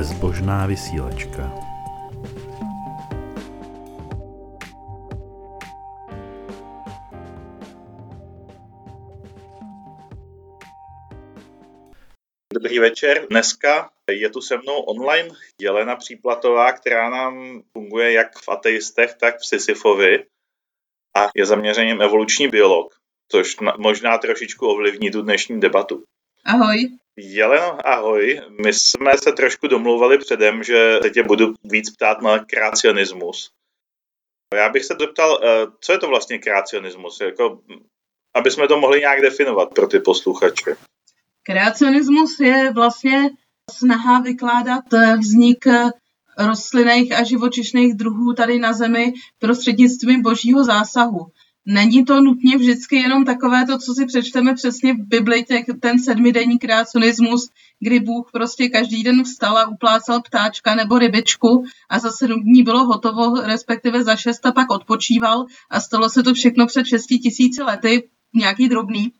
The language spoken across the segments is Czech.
Bezbožná vysílačka. Dobrý večer. Dneska je tu se mnou online Jelena Příplatová, která nám funguje jak v ateistech, tak v Sisyfovi a je zaměřením evoluční biolog, což možná trošičku ovlivní tu dnešní debatu. Ahoj. Jeleno, ahoj. My jsme se trošku domluvali předem, že se tě budu víc ptát na kreacionismus. Já bych se zeptal, eh, co je to vlastně kreacionismus? Jako, aby jsme to mohli nějak definovat pro ty posluchače. Kreacionismus je vlastně snaha vykládat vznik rostlinných a živočišných druhů tady na Zemi prostřednictvím božího zásahu. Není to nutně vždycky jenom takové to, co si přečteme přesně v Bibli, ten sedmidenní kreacionismus, kdy Bůh prostě každý den vstal a uplácal ptáčka nebo rybičku a za sedm dní bylo hotovo, respektive za šest a pak odpočíval a stalo se to všechno před šesti tisíci lety, nějaký drobný.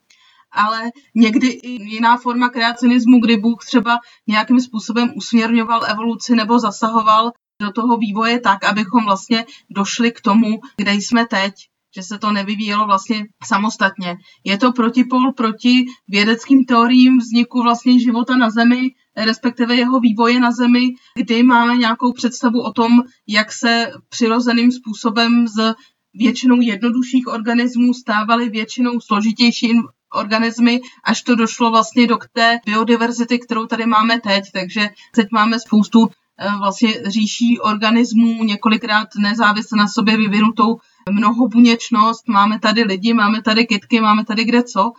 Ale někdy i jiná forma kreacionismu, kdy Bůh třeba nějakým způsobem usměrňoval evoluci nebo zasahoval do toho vývoje tak, abychom vlastně došli k tomu, kde jsme teď že se to nevyvíjelo vlastně samostatně. Je to protipol proti vědeckým teoriím vzniku vlastně života na Zemi, respektive jeho vývoje na Zemi, kdy máme nějakou představu o tom, jak se přirozeným způsobem z většinou jednodušších organismů stávaly většinou složitější organismy, až to došlo vlastně do té biodiverzity, kterou tady máme teď. Takže teď máme spoustu eh, vlastně říší organismů, několikrát nezávisle na sobě vyvinutou mnohobuněčnost, máme tady lidi, máme tady kytky, máme tady kde co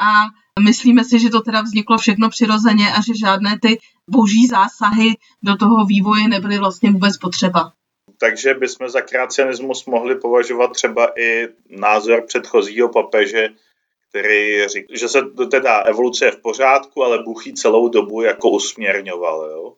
a myslíme si, že to teda vzniklo všechno přirozeně a že žádné ty boží zásahy do toho vývoje nebyly vlastně vůbec potřeba. Takže bychom za kreacionismus mohli považovat třeba i názor předchozího papeže, který říká, že se teda evoluce je v pořádku, ale Bůh celou dobu jako usměrňoval. Jo?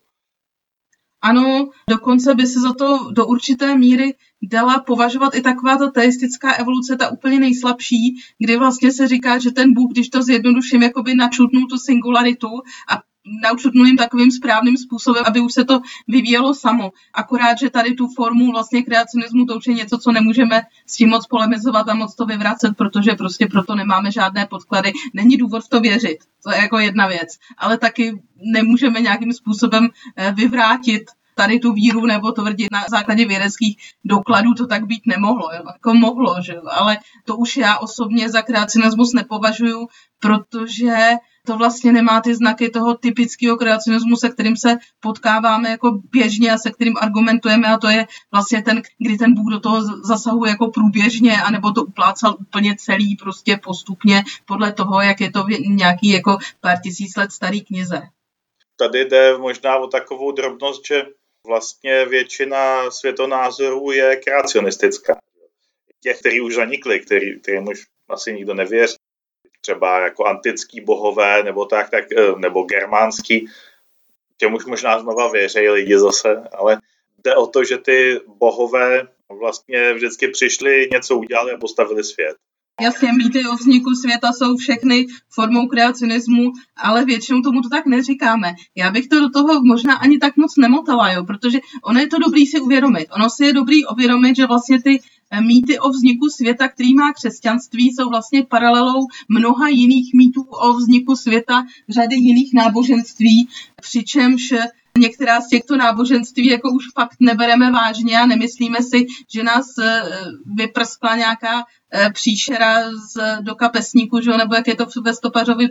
Ano, dokonce by se za to do určité míry dala považovat i takováto teistická evoluce, ta úplně nejslabší, kdy vlastně se říká, že ten Bůh, když to zjednoduším, jakoby načutnul tu singularitu a naučutnul jim takovým správným způsobem, aby už se to vyvíjelo samo. Akorát, že tady tu formu vlastně kreacionismu, to už je něco, co nemůžeme s tím moc polemizovat a moc to vyvracet, protože prostě proto nemáme žádné podklady. Není důvod v to věřit. To je jako jedna věc. Ale taky nemůžeme nějakým způsobem eh, vyvrátit tady tu víru nebo tvrdit na základě vědeckých dokladů, to tak být nemohlo. Jo? Jako mohlo, že jo? ale to už já osobně za kreacionismus nepovažuju, protože to vlastně nemá ty znaky toho typického kreacionismu, se kterým se potkáváme jako běžně a se kterým argumentujeme a to je vlastně ten, kdy ten Bůh do toho zasahuje jako průběžně anebo to uplácal úplně celý prostě postupně podle toho, jak je to nějaký jako pár tisíc let starý knize. Tady jde možná o takovou drobnost, že vlastně většina světonázorů je kreacionistická. Těch, který už zanikly, který, kterým už asi nikdo nevěří třeba jako antický bohové nebo tak, tak eh, nebo germánský, těm už možná znova věří lidi zase, ale jde o to, že ty bohové vlastně vždycky přišli, něco udělali a postavili svět. Jasně, mýty o vzniku světa jsou všechny formou kreacionismu, ale většinou tomu to tak neříkáme. Já bych to do toho možná ani tak moc nemotala, jo, protože ono je to dobrý si uvědomit. Ono si je dobrý uvědomit, že vlastně ty Eh, mýty o vzniku světa, který má křesťanství, jsou vlastně paralelou mnoha jiných mýtů o vzniku světa, řady jiných náboženství, přičemž některá z těchto náboženství jako už fakt nebereme vážně a nemyslíme si, že nás eh, vyprskla nějaká eh, příšera z, do kapesníku, že? nebo jak je to ve stopařovi,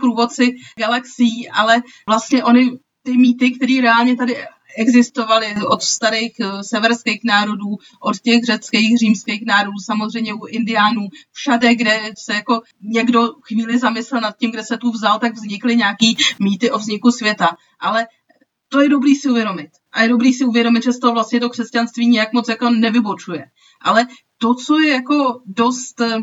průvodci galaxií, ale vlastně oni ty mýty, které reálně tady existovaly od starých eh, severských národů, od těch řeckých, římských národů, samozřejmě u indiánů, všade, kde se jako někdo chvíli zamyslel nad tím, kde se tu vzal, tak vznikly nějaký mýty o vzniku světa. Ale to je dobrý si uvědomit. A je dobrý si uvědomit, že z toho vlastně to křesťanství nějak moc jako nevybočuje. Ale to, co je jako dost, eh,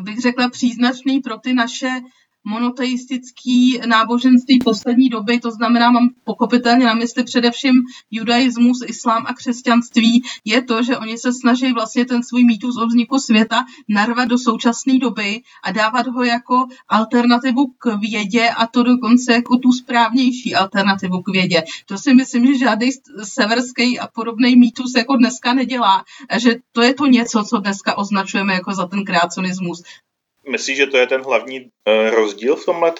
bych řekla, příznačný pro ty naše monoteistický náboženství poslední doby, to znamená, mám pochopitelně na mysli především judaismus, islám a křesťanství, je to, že oni se snaží vlastně ten svůj mýtus o vzniku světa narvat do současné doby a dávat ho jako alternativu k vědě a to dokonce jako tu správnější alternativu k vědě. To si myslím, že žádný severský a podobný mýtus jako dneska nedělá že to je to něco, co dneska označujeme jako za ten kreacionismus. Myslíš, že to je ten hlavní uh, rozdíl v tomhle?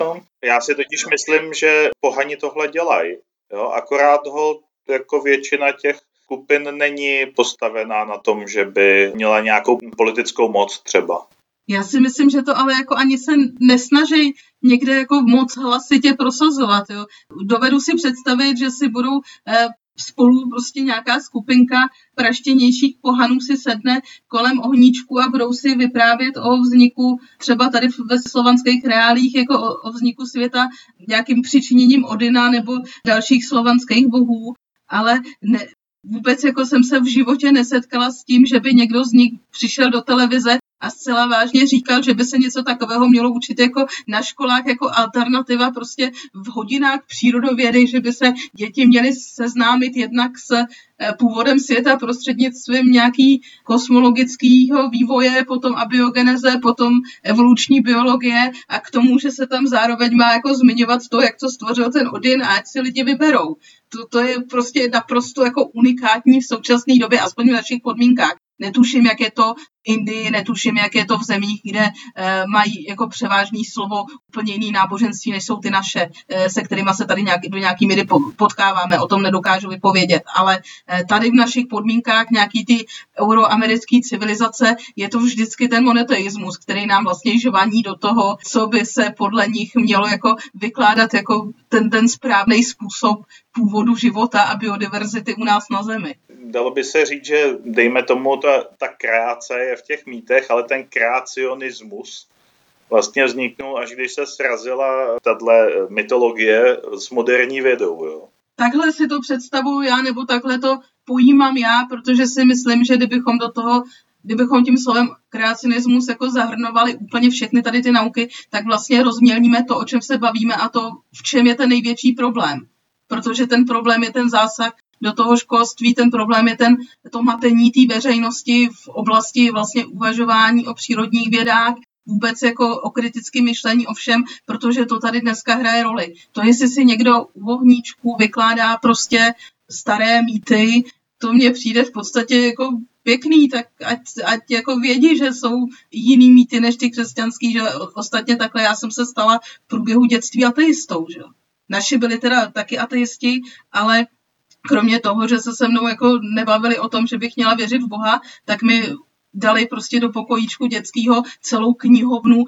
Já si totiž myslím, že pohani tohle dělají. Jo? Akorát ho jako většina těch skupin není postavená na tom, že by měla nějakou politickou moc třeba. Já si myslím, že to ale jako ani se nesnaží někde jako moc hlasitě prosazovat. Jo. Dovedu si představit, že si budou eh, spolu prostě nějaká skupinka praštěnějších pohanů si sedne kolem ohníčku a budou si vyprávět o vzniku třeba tady ve slovanských reálích jako o, o vzniku světa nějakým přičiněním Odina nebo dalších slovanských bohů, ale ne, vůbec jako jsem se v životě nesetkala s tím, že by někdo z nich přišel do televize a zcela vážně říkal, že by se něco takového mělo učit jako na školách jako alternativa prostě v hodinách přírodovědy, že by se děti měly seznámit jednak s eh, původem světa prostřednictvím nějaký kosmologického vývoje, potom abiogeneze, potom evoluční biologie a k tomu, že se tam zároveň má jako zmiňovat to, jak to stvořil ten Odin a ať si lidi vyberou. To, to je prostě naprosto jako unikátní v současné době, aspoň v našich podmínkách. Netuším, jak je to v Indii, netuším, jak je to v zemích, kde e, mají jako převážný slovo úplně jiný náboženství, než jsou ty naše, e, se kterými se tady nějak, do nějaký míry potkáváme. O tom nedokážu vypovědět. Ale e, tady v našich podmínkách nějaký ty euroamerické civilizace je to vždycky ten monoteismus, který nám vlastně žvaní do toho, co by se podle nich mělo jako vykládat jako ten, ten správný způsob původu života a biodiverzity u nás na Zemi. Dalo by se říct, že dejme tomu, ta, ta kreace je v těch mýtech, ale ten kreacionismus vlastně vzniknul, až když se srazila tato mytologie s moderní vědou. Jo. Takhle si to představuju já, nebo takhle to pojímám já, protože si myslím, že kdybychom do toho kdybychom tím slovem kreacionismus jako zahrnovali úplně všechny tady ty nauky, tak vlastně rozmělníme to, o čem se bavíme a to, v čem je ten největší problém protože ten problém je ten zásah do toho školství, ten problém je ten, to matení té veřejnosti v oblasti vlastně uvažování o přírodních vědách, vůbec jako o kritickém myšlení o všem, protože to tady dneska hraje roli. To, jestli si někdo u ohníčku vykládá prostě staré mýty, to mně přijde v podstatě jako pěkný, tak ať, ať jako vědí, že jsou jiný mýty než ty křesťanský, že ostatně takhle já jsem se stala v průběhu dětství ateistou, že Naši byli teda taky ateisti, ale kromě toho, že se se mnou jako nebavili o tom, že bych měla věřit v Boha, tak mi dali prostě do pokojíčku dětského celou knihovnu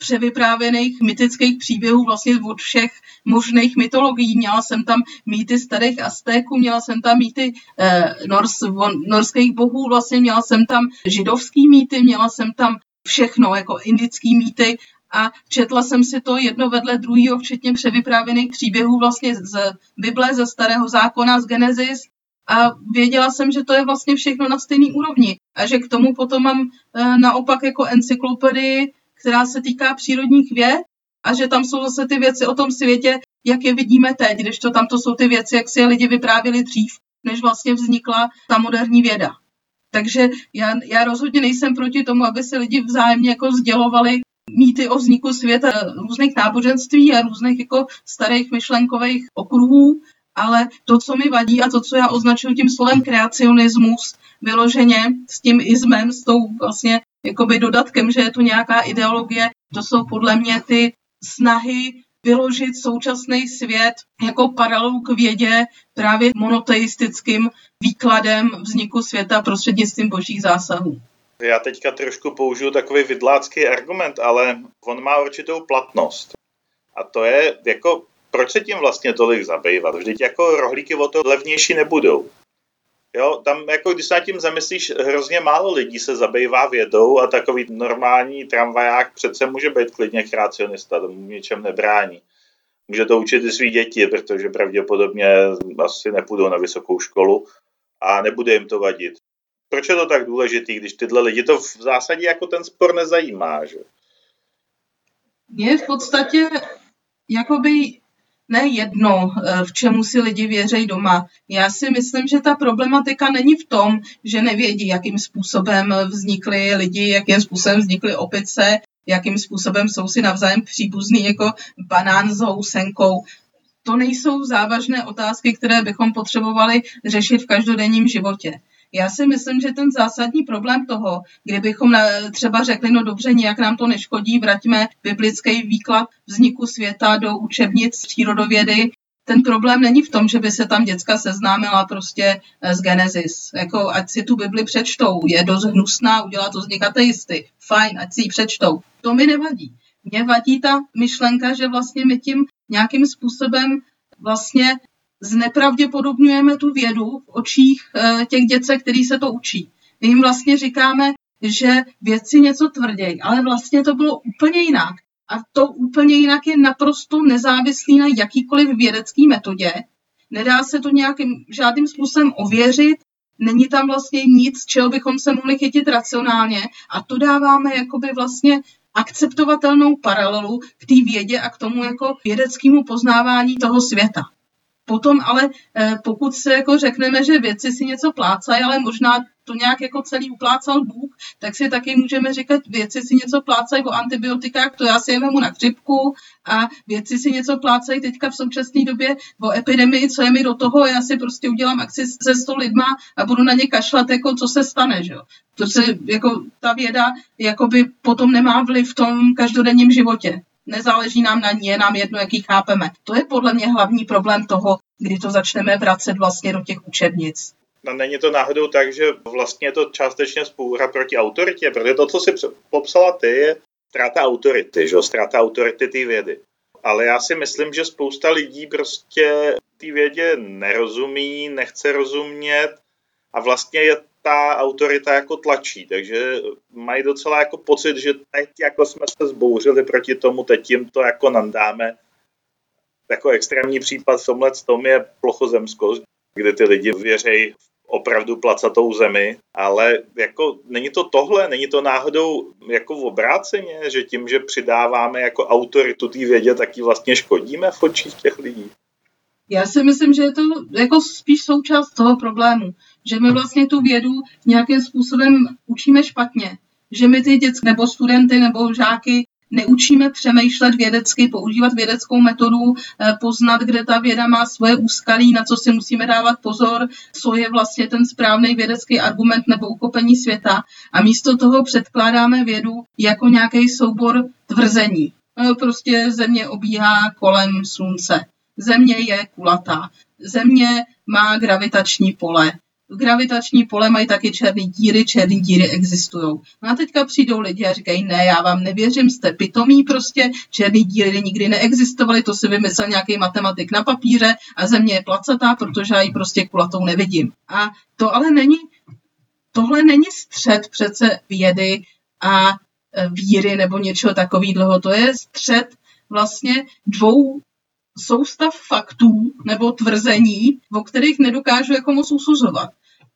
převyprávěných mytických příběhů vlastně od všech možných mytologií. Měla jsem tam mýty starých Aztéků, měla jsem tam mýty eh, nors, von, norských bohů, vlastně měla jsem tam židovský mýty, měla jsem tam všechno, jako indický mýty a četla jsem si to jedno vedle druhého, včetně převyprávěných příběhů vlastně z Bible, ze Starého zákona, z Genesis. A věděla jsem, že to je vlastně všechno na stejný úrovni. A že k tomu potom mám e, naopak jako encyklopedii, která se týká přírodních věd. A že tam jsou zase ty věci o tom světě, jak je vidíme teď, když to tam to jsou ty věci, jak si je lidi vyprávěli dřív, než vlastně vznikla ta moderní věda. Takže já, já rozhodně nejsem proti tomu, aby se lidi vzájemně jako sdělovali mýty o vzniku světa různých náboženství a různých jako starých myšlenkových okruhů, ale to, co mi vadí a to, co já označuji tím slovem kreacionismus, vyloženě s tím izmem, s tou vlastně jakoby dodatkem, že je tu nějaká ideologie, to jsou podle mě ty snahy vyložit současný svět jako paralelu k vědě právě monoteistickým výkladem vzniku světa prostřednictvím božích zásahů. Já teďka trošku použiju takový vidlácký argument, ale on má určitou platnost. A to je jako, proč se tím vlastně tolik zabývat? Vždyť jako rohlíky o to levnější nebudou. Jo, tam jako když se nad tím zamyslíš, hrozně málo lidí se zabývá vědou a takový normální tramvaják přece může být klidně kreacionista, tomu ničem nebrání. Může to učit i svý děti, protože pravděpodobně asi nepůjdou na vysokou školu a nebude jim to vadit proč je to tak důležitý, když tyhle lidi to v zásadě jako ten spor nezajímá, že? Je v podstatě jakoby ne jedno, eh, v čemu si lidi věří doma. Já si myslím, že ta problematika není v tom, že nevědí, jakým způsobem vznikly lidi, jakým způsobem vznikly opice, jakým způsobem jsou si navzájem příbuzný jako banán s housenkou. To nejsou závažné otázky, které bychom potřebovali řešit v každodenním životě. Já si myslím, že ten zásadní problém toho, kdybychom třeba řekli, no dobře, nějak nám to neškodí, vraťme biblický výklad vzniku světa do učebnic přírodovědy, ten problém není v tom, že by se tam děcka seznámila prostě eh, z Genesis. Jako, ať si tu Bibli přečtou. Je dost hnusná, udělá to z nich ateisty. Fajn, ať si ji přečtou. To mi nevadí. Mně vadí ta myšlenka, že vlastně my tím nějakým způsobem vlastně znepravděpodobňujeme tu vědu v očích eh, těch dětek, který se to učí. My jim vlastně říkáme, že vědci něco tvrdějí, ale vlastně to bylo úplně jinak. A to úplně jinak je naprosto nezávislý na jakýkoliv vědecké metodě. Nedá se to nějakým žádným způsobem ověřit, není tam vlastně nic, čeho bychom se mohli chytit racionálně a to dáváme jakoby vlastně akceptovatelnou paralelu k té vědě a k tomu jako vědeckému poznávání toho světa. Potom ale eh, pokud se jako řekneme, že věci si něco plácají, ale možná to nějak jako celý uplácal Bůh, tak si taky můžeme říkat, věci si něco plácají o antibiotikách, to já si je vemu na chřipku a věci si něco plácají teďka v současné době o epidemii, co je mi do toho, já si prostě udělám akci se 100 lidma a budu na ně kašlat, jako co se stane, že jo. To se, jako ta věda, jakoby potom nemá vliv v tom každodenním životě nezáleží nám na ní, je nám jedno, jaký chápeme. To je podle mě hlavní problém toho, kdy to začneme vracet vlastně do těch učebnic. No, není to náhodou tak, že vlastně je to částečně spůra proti autoritě, protože to, co si popsala ty, je ztráta autority, že? ztráta autority té vědy. Ale já si myslím, že spousta lidí prostě té vědě nerozumí, nechce rozumět a vlastně je ta autorita jako tlačí, takže mají docela jako pocit, že teď jako jsme se zbouřili proti tomu, teď jim to jako nandáme. Jako extrémní případ v tomhle tom je plochozemskost, kde ty lidi věřejí opravdu placatou zemi, ale jako není to tohle, není to náhodou jako v obráceně, že tím, že přidáváme jako autoritu té vědě, tak ji vlastně škodíme v očích těch lidí. Já si myslím, že je to jako spíš součást toho problému, že my vlastně tu vědu nějakým způsobem učíme špatně. Že my ty dětské nebo studenty nebo žáky neučíme přemýšlet vědecky, používat vědeckou metodu, eh, poznat, kde ta věda má svoje úskalí, na co si musíme dávat pozor, co je vlastně ten správný vědecký argument nebo uchopení světa. A místo toho předkládáme vědu jako nějaký soubor tvrzení. No, prostě země obíhá kolem slunce. Země je kulatá. Země má gravitační pole gravitační pole mají taky černé díry, černé díry existují. No a teďka přijdou lidi a říkají, ne, já vám nevěřím, jste pitomí prostě, černé díry nikdy neexistovaly, to si vymyslel nějaký matematik na papíře a země je placatá, protože já ji prostě kulatou nevidím. A to ale není, tohle není střed přece vědy a e, víry nebo něčeho takového. To je střed vlastně dvou soustav faktů nebo tvrzení, o kterých nedokážu jako moc usuzovat.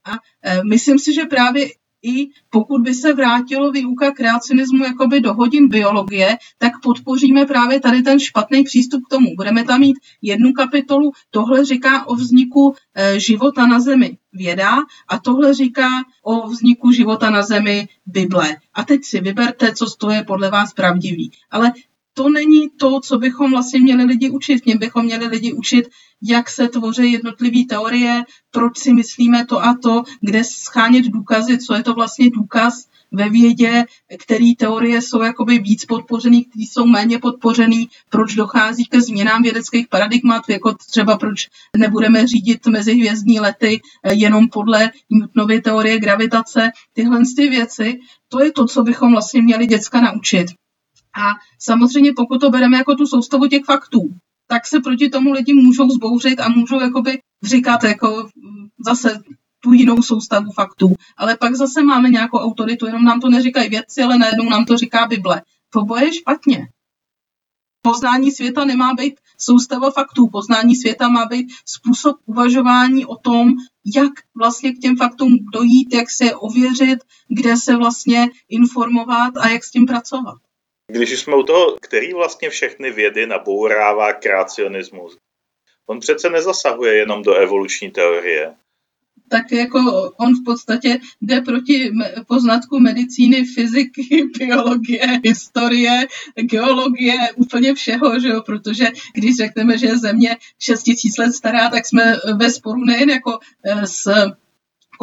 A e, myslím si, že právě i pokud by se vrátilo výuka kreacionismu jakoby do hodin biologie, tak podpoříme právě tady ten špatný přístup k tomu. Budeme tam mít jednu kapitolu, tohle říká o vzniku e, života na Zemi věda a tohle říká o vzniku života na Zemi Bible. A teď si vyberte, co z toho je podle vás pravdivý. Ale to není to, co bychom vlastně měli lidi učit. Mě bychom měli lidi učit, jak se tvoří jednotlivé teorie, proč si myslíme to a to, kde schánět důkazy, co je to vlastně důkaz ve vědě, které teorie jsou jakoby víc podpořený, které jsou méně podpořený, proč dochází ke změnám vědeckých paradigmat, jako třeba proč nebudeme řídit mezihvězdní lety eh, jenom podle Newtonovy teorie gravitace, tyhle ty věci, to je to, co bychom vlastně měli děcka naučit. A samozřejmě pokud to bereme jako tu soustavu těch faktů, tak se proti tomu lidi můžou zbouřit a můžou jakoby říkat jako zase tu jinou soustavu faktů. Ale pak zase máme nějakou autoritu, jenom nám to neříkají vědci, ale najednou nám to říká Bible. To je špatně. Poznání světa nemá být soustava faktů. Poznání světa má být způsob uvažování o tom, jak vlastně k těm faktům dojít, jak se je ověřit, kde se vlastně informovat a jak s tím pracovat. Když jsme u toho, který vlastně všechny vědy nabourává kreacionismus, on přece nezasahuje jenom do evoluční teorie tak jako on v podstatě jde proti poznatku medicíny, fyziky, biologie, historie, geologie, úplně všeho, že jo? protože když řekneme, že je země 6 tisíc let stará, tak jsme ve sporu nejen jako eh, s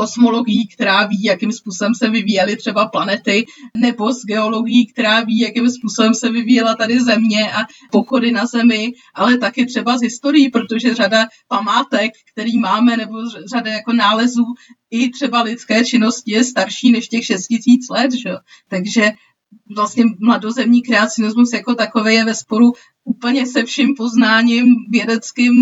kosmologií, která ví, jakým způsobem se vyvíjely třeba planety, nebo s geologií, která ví, jakým způsobem se vyvíjela tady Země a pochody na Zemi, ale taky třeba z historií, protože řada památek, který máme, nebo řada jako nálezů i třeba lidské činnosti je starší než těch 6 tisíc let, že? takže vlastně mladozemní kreacionismus jako takový je ve sporu úplně se vším poznáním vědeckým,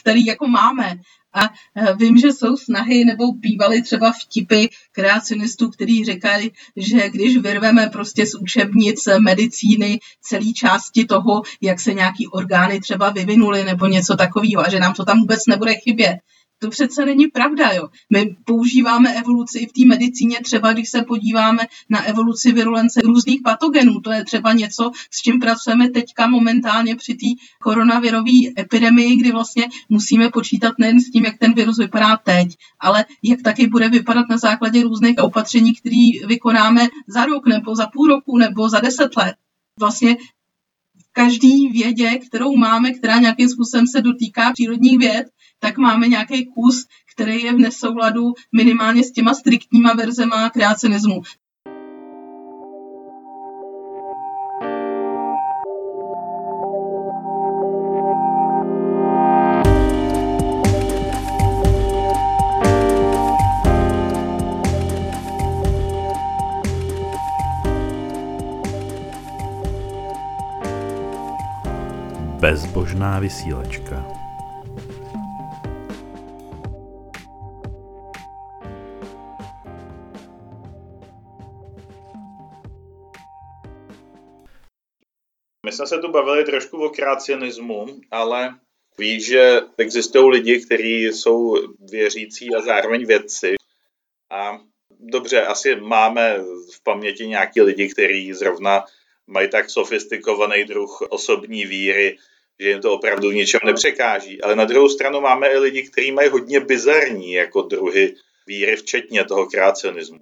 který jako máme. A e, vím, že jsou snahy nebo bývaly třeba vtipy kreacionistů, kteří říkají, že když vyrveme prostě z učebnic medicíny celé části toho, jak se nějaký orgány třeba vyvinuly nebo něco takového a že nám to tam vůbec nebude chybět, to přece není pravda, jo. My používáme evoluci i v té medicíně, třeba když se podíváme na evoluci virulence různých patogenů. To je třeba něco, s čím pracujeme teďka momentálně při té koronavirové epidemii, kdy vlastně musíme počítat nejen s tím, jak ten virus vypadá teď, ale jak taky bude vypadat na základě různých opatření, které vykonáme za rok nebo za půl roku nebo za deset let. Vlastně každý vědě, kterou máme, která nějakým způsobem se dotýká přírodních věd, tak máme nějaký kus, který je v nesouladu minimálně s těma striktníma verzema kreacionismu. Bezbožná vysílačka. Jsme se tu bavili trošku o kreacionismu, ale víš, že existují lidi, kteří jsou věřící a zároveň vědci. A dobře, asi máme v paměti nějaký lidi, kteří zrovna mají tak sofistikovaný druh osobní víry, že jim to opravdu ničem nepřekáží. Ale na druhou stranu máme i lidi, kteří mají hodně bizarní jako druhy víry, včetně toho kreacionismu.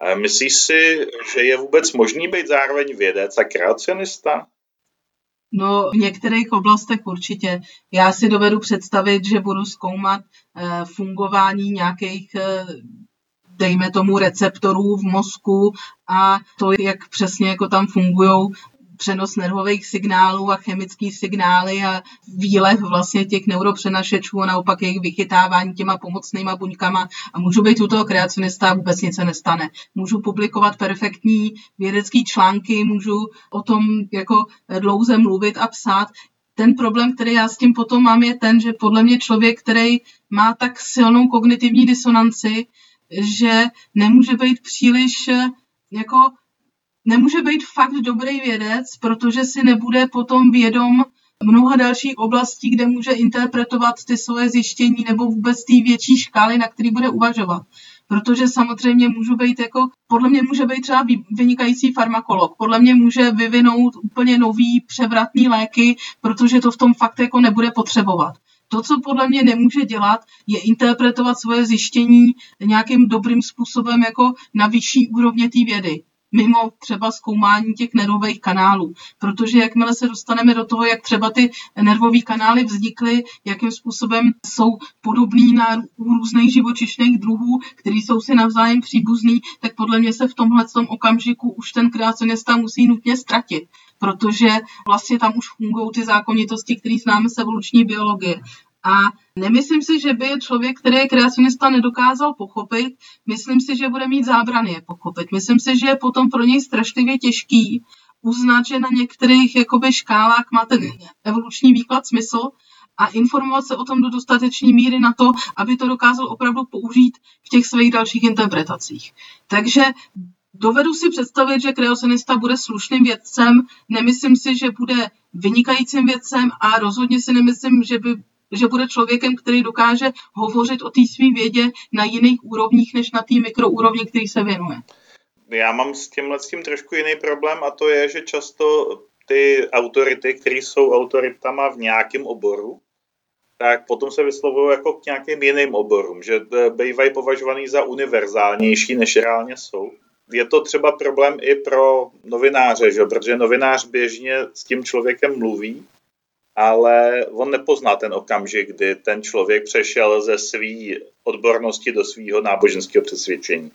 A myslíš si, že je vůbec možný být zároveň vědec a kreacionista? No, v některých oblastech určitě. Já si dovedu představit, že budu zkoumat eh, fungování nějakých eh, dejme tomu receptorů v mozku a to, jak přesně jako tam fungují přenos nervových signálů a chemický signály a výlev vlastně těch neuropřenašečů a naopak jejich vychytávání těma pomocnýma buňkama a můžu být u toho kreacionista a vůbec nic se nestane. Můžu publikovat perfektní vědecké články, můžu o tom jako dlouze mluvit a psát, ten problém, který já s tím potom mám, je ten, že podle mě člověk, který má tak silnou kognitivní disonanci, že nemůže být příliš jako nemůže být fakt dobrý vědec, protože si nebude potom vědom mnoha dalších oblastí, kde může interpretovat ty svoje zjištění nebo vůbec ty větší škály, na který bude uvažovat. Protože samozřejmě můžu být jako, podle mě může být třeba vynikající farmakolog, podle mě může vyvinout úplně nový převratný léky, protože to v tom fakt jako nebude potřebovat. To, co podle mě nemůže dělat, je interpretovat svoje zjištění nějakým dobrým způsobem jako na vyšší úrovně té vědy mimo třeba zkoumání těch nervových kanálů. Protože jakmile se dostaneme do toho, jak třeba ty nervové kanály vznikly, jakým způsobem jsou podobný na různých živočišných druhů, který jsou si navzájem příbuzný, tak podle mě se v tomhle tom okamžiku už ten kreacionista musí nutně ztratit protože vlastně tam už fungují ty zákonitosti, které známe z evoluční biologie. A nemyslím si, že by člověk, který je kreacionista, nedokázal pochopit. Myslím si, že bude mít zábrany je pochopit. Myslím si, že je potom pro něj strašlivě těžký uznat, že na některých jakoby, škálách má ten evoluční výklad smysl a informovat se o tom do dostatečné míry na to, aby to dokázal opravdu použít v těch svých dalších interpretacích. Takže Dovedu si představit, že kreacionista bude slušným vědcem, nemyslím si, že bude vynikajícím vědcem a rozhodně si nemyslím, že by že bude člověkem, který dokáže hovořit o té své vědě na jiných úrovních, než na té mikroúrovni, který se věnuje. Já mám s tímhle s tím trošku jiný problém a to je, že často ty autority, které jsou autoritama v nějakém oboru, tak potom se vyslovují jako k nějakým jiným oborům, že e, bývají považovaný za univerzálnější, než reálně jsou. Je to třeba problém i pro novináře, že? protože novinář běžně s tím člověkem mluví, ale on nepozná ten okamžik, kdy ten člověk přešel ze své odbornosti do svého náboženského přesvědčení.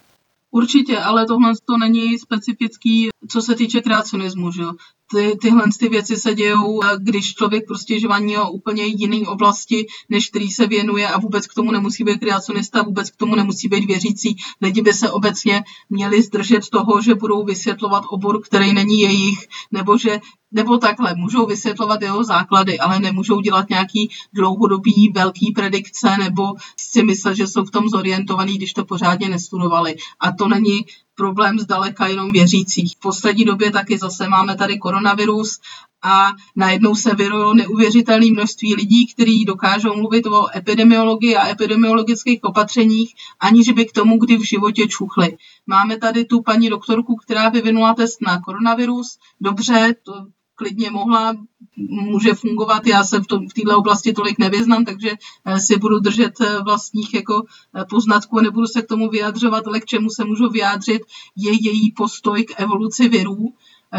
Určitě, ale tohle to není specifický, co se týče kreacionismu, že jo ty, tyhle ty věci se dějou, když člověk prostě žvaní o úplně jiný oblasti, než který se věnuje a vůbec k tomu nemusí být kreacionista, vůbec k tomu nemusí být věřící. Lidi by se obecně měli zdržet toho, že budou vysvětlovat obor, který není jejich, nebo že nebo takhle, můžou vysvětlovat jeho základy, ale nemůžou dělat nějaký dlouhodobý velký predikce nebo si myslet, že jsou v tom zorientovaní, když to pořádně nestudovali. A to není problém zdaleka jenom věřících. V poslední době taky zase máme tady koronavirus a najednou se vyrojilo neuvěřitelné množství lidí, kteří dokážou mluvit o epidemiologii a epidemiologických opatřeních, aniž by k tomu kdy v životě čuchli. Máme tady tu paní doktorku, která vyvinula test na koronavirus. Dobře, to klidně mohla, může fungovat. Já se v, v této oblasti tolik nevyznám, takže eh, si budu držet eh, vlastních jako eh, poznatků a nebudu se k tomu vyjadřovat, ale k čemu se můžu vyjádřit, je její postoj k evoluci virů,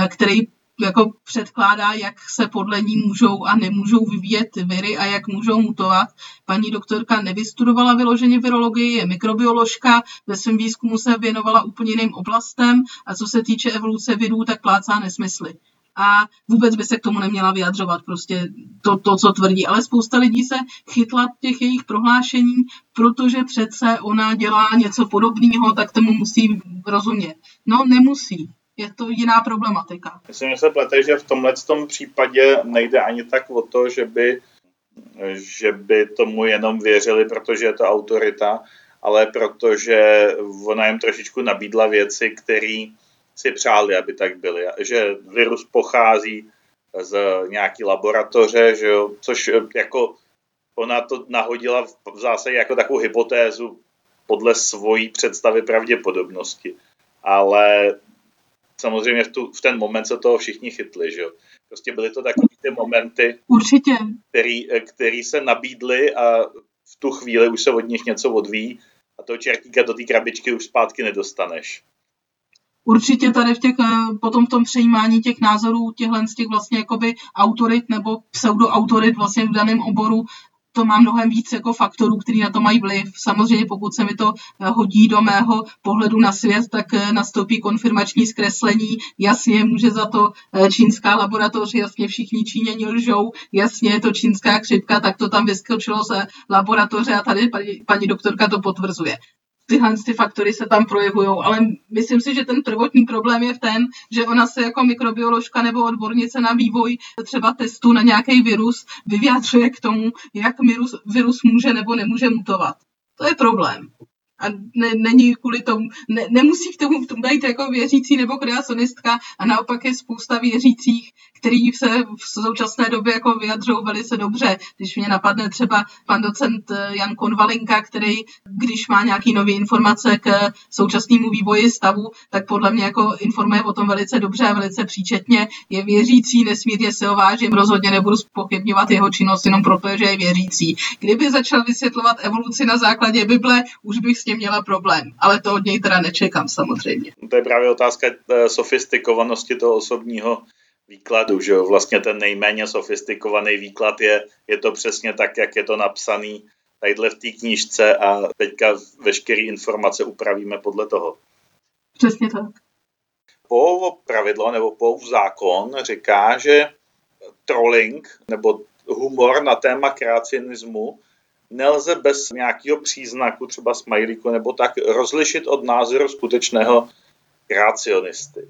který jako předkládá, jak se podle ní můžou a nemůžou vyvíjet viry a jak můžou mutovat. Paní doktorka nevystudovala vyloženě virologii, je mikrobioložka, ve svém výzkumu se věnovala úplně jiným oblastem a co se týče evoluce virů, tak plácá nesmysly a vůbec by se k tomu neměla vyjadřovat, prostě to, to, co tvrdí. Ale spousta lidí se chytla těch jejich prohlášení, protože přece ona dělá něco podobného, tak tomu musí rozumět. No, nemusí. Je to jiná problematika. Myslím, že se plete, že v tomhle tom případě nejde ani tak o to, že by, že by tomu jenom věřili, protože je to autorita, ale protože ona jim trošičku nabídla věci, které si přáli, aby tak byly. Že virus pochází z nějaký laboratoře, že jo, což eh, jako ona to nahodila v zásadě jako takovou hypotézu podle svojí představy pravděpodobnosti. Ale samozřejmě v, tu, v ten moment se toho všichni chytli, že jo. Prostě byly to takové ty momenty, Určitě. Který, eh, který se nabídly a v tu chvíli už se od nich něco odvíjí a toho čertíka do té krabičky už zpátky nedostaneš určitě tady v těch, eh, potom v tom přejímání těch názorů těchhle z těch vlastně jakoby autorit nebo pseudoautorit vlastně v daném oboru to má mnohem víc jako faktorů, který na to mají vliv. Samozřejmě pokud se mi to eh, hodí do mého pohledu na svět, tak eh, nastoupí konfirmační zkreslení. Jasně, může za to čínská laboratoř, jasně všichni Číňani lžou, jasně je to čínská křipka, tak to tam vyskočilo z laboratoře a tady paní, paní doktorka to potvrzuje tyhle ty faktory se tam projevují, ale myslím si, že ten prvotní problém je v tom, že ona se jako mikrobioložka nebo odbornice na vývoj třeba testu na nějaký virus vyjádřuje k tomu, jak virus, virus může nebo nemůže mutovat. To je problém a ne, není kvůli tomu, ne, nemusí k tomu, být jako věřící nebo kreacionistka a naopak je spousta věřících, který se v současné době jako vyjadřují velice dobře. Když mě napadne třeba pan docent eh, Jan Konvalinka, který, když má nějaký nové informace k současnému vývoji stavu, tak podle mě jako informuje o tom velice dobře a velice příčetně. Je věřící, nesmírně se ho vážím, rozhodně nebudu spochybňovat jeho činnost jenom proto, že je věřící. Kdyby začal vysvětlovat evoluci na základě Bible, už bych s tím měla problém. Ale to od něj teda nečekám samozřejmě. To je právě otázka eh, sofistikovanosti toho osobního výkladu, že jo? Vlastně ten nejméně sofistikovaný výklad je, je to přesně tak, jak je to napsaný tadyhle v té knížce a teďka veškeré informace upravíme podle toho. Přesně tak. Po pravidlo nebo po zákon říká, že trolling nebo humor na téma kreacionismu nelze bez nějakého příznaku, třeba smajlíku nebo tak, rozlišit od názoru skutečného kreacionisty.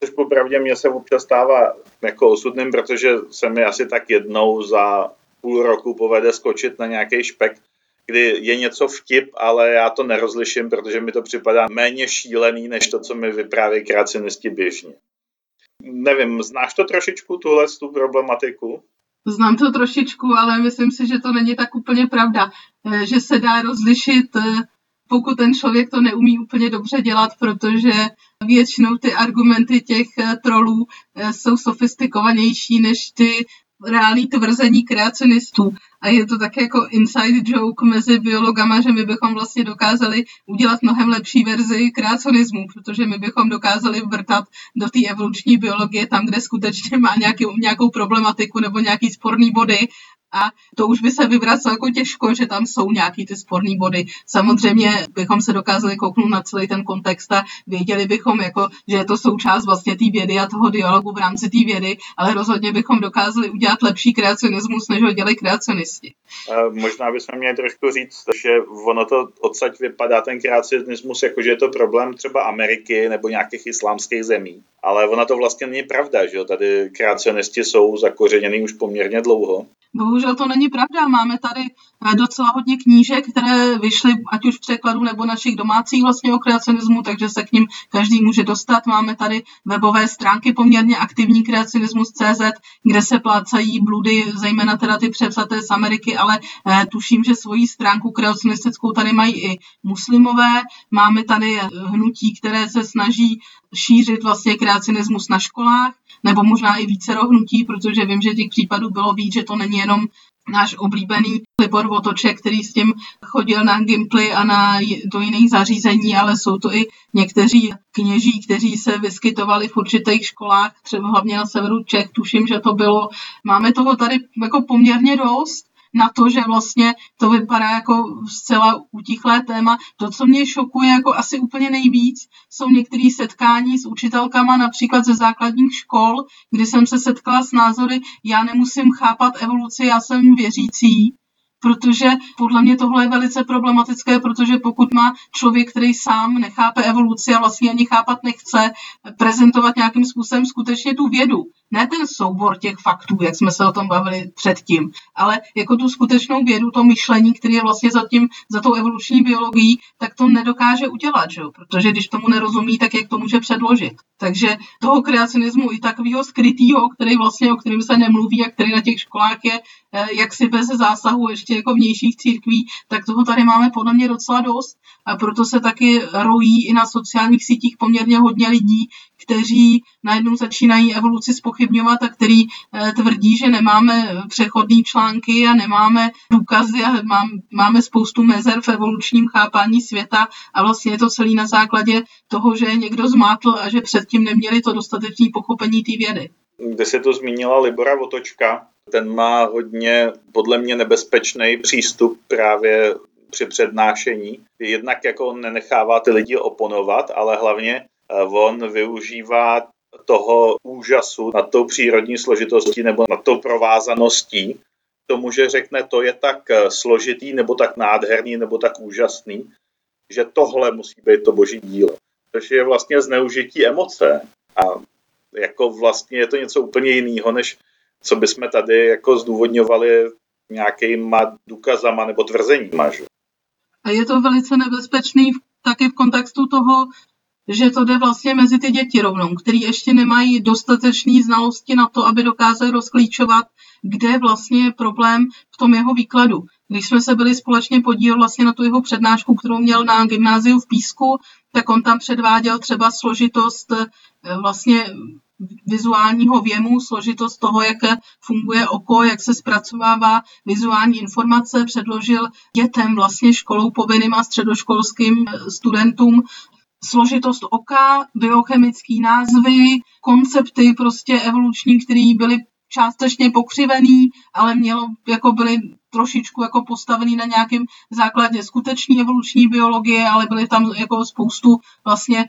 Což popravdě mě se občas stává jako osudným, protože se mi asi tak jednou za půl roku povede skočit na nějaký špek, kdy je něco vtip, ale já to nerozliším, protože mi to připadá méně šílený, než to, co mi vyprávějí kreacionisti běžně. Nevím, znáš to trošičku, tuhle tu problematiku? Znám to trošičku, ale myslím si, že to není tak úplně pravda, eh, že se dá rozlišit eh, pokud ten člověk to neumí úplně dobře dělat, protože většinou ty argumenty těch eh, trolů jsou sofistikovanější než ty reální tvrzení kreacionistů. A je to také jako inside joke mezi biologama, že my bychom vlastně dokázali udělat mnohem lepší verzi kreacionismu, protože my bychom dokázali vrtat do té evoluční biologie tam, kde skutečně má nějaký, nějakou problematiku nebo nějaký sporný body a to už by se vyvracelo jako těžko, že tam jsou nějaký ty sporné body. Samozřejmě bychom se dokázali kouknout na celý ten kontext a věděli bychom, jako, že je to součást vlastně té vědy a toho dialogu v rámci té vědy, ale rozhodně bychom dokázali udělat lepší kreacionismus, než ho dělají kreacionisti. Možná bychom měli trošku říct, že ono to odsaď vypadá ten kreacionismus, jako že je to problém třeba Ameriky nebo nějakých islámských zemí. Ale ona to vlastně není pravda, že jo? Tady kreacionisti jsou zakořeněný už poměrně dlouho. Bohužel to není pravda. Máme tady eh, docela hodně knížek, které vyšly ať už v překladu nebo našich domácích vlastně o kreacionismu, takže se k ním každý může dostat. Máme tady webové stránky poměrně aktivní kreacionismus.cz, kde se plácají bludy, zejména teda ty převzaté z Ameriky, ale eh, tuším, že svoji stránku kreacionistickou tady mají i muslimové. Máme tady eh, hnutí, které se snaží šířit vlastně kreacionismus na školách, nebo možná i více rohnutí, protože vím, že těch případů bylo víc, že to není jenom náš oblíbený Libor Votoček, který s tím chodil na Gimply a na, do jiných zařízení, ale jsou to i někteří kněží, kteří se vyskytovali v určitých školách, třeba hlavně na severu Čech, tuším, že to bylo. Máme toho tady jako poměrně dost na to, že vlastně to vypadá jako zcela utichlé téma. To, co mě šokuje jako asi úplně nejvíc, jsou některé setkání s učitelkama například ze základních škol, kdy jsem se setkala s názory, já nemusím chápat evoluci, já jsem věřící, protože podle mě tohle je velice problematické, protože pokud má člověk, který sám nechápe evoluci a vlastně ani chápat nechce, prezentovat nějakým způsobem skutečně tu vědu, ne ten soubor těch faktů, jak jsme se o tom bavili předtím, ale jako tu skutečnou vědu, to myšlení, které je vlastně za, tím, za tou evoluční biologií, tak to nedokáže udělat, že? protože když tomu nerozumí, tak jak to může předložit. Takže toho kreacionismu i takového skrytého, který vlastně, o kterém se nemluví a který na těch školách je eh, jaksi bez zásahu ještě jako vnějších církví, tak toho tady máme podle mě docela dost a proto se taky rojí i na sociálních sítích poměrně hodně lidí, kteří najednou začínají evoluci spochybňovat a který eh, tvrdí, že nemáme přechodné články a nemáme důkazy a máme spoustu mezer v evolučním chápání světa a vlastně je to celý na základě toho, že někdo zmátl a že předtím neměli to dostatečné pochopení té vědy. Kde se to zmínila Libora Votočka, ten má hodně podle mě nebezpečný přístup právě při přednášení. Jednak jako on nenechává ty lidi oponovat, ale hlavně eh, on využívá toho úžasu nad tou přírodní složitostí nebo nad tou provázaností tomu, že řekne, to je tak eh, složitý, nebo tak nádherný, nebo tak úžasný, že tohle musí být to boží dílo. Což je vlastně zneužití emoce. A jako vlastně je to něco úplně jiného, než co bychom tady jako zdůvodňovali nějakýma důkazama nebo tvrzeníma. Že? A je to velice nebezpečný taky v kontextu toho, že to jde vlastně mezi ty děti rovnou, který ještě nemají dostatečné znalosti na to, aby dokázali rozklíčovat, kde vlastně je problém v tom jeho výkladu. Když jsme se byli společně podílet vlastně na tu jeho přednášku, kterou měl na gymnáziu v Písku, tak on tam předváděl třeba složitost eh, vlastně vizuálního věmu, složitost toho, jak funguje oko, jak se zpracovává vizuální informace, předložil dětem vlastně školou povinným a středoškolským studentům složitost oka, biochemické názvy, koncepty prostě evoluční, které byly částečně pokřivený, ale mělo, jako byly trošičku jako postavený na nějakém základě skutečné evoluční biologie, ale byly tam jako spoustu vlastně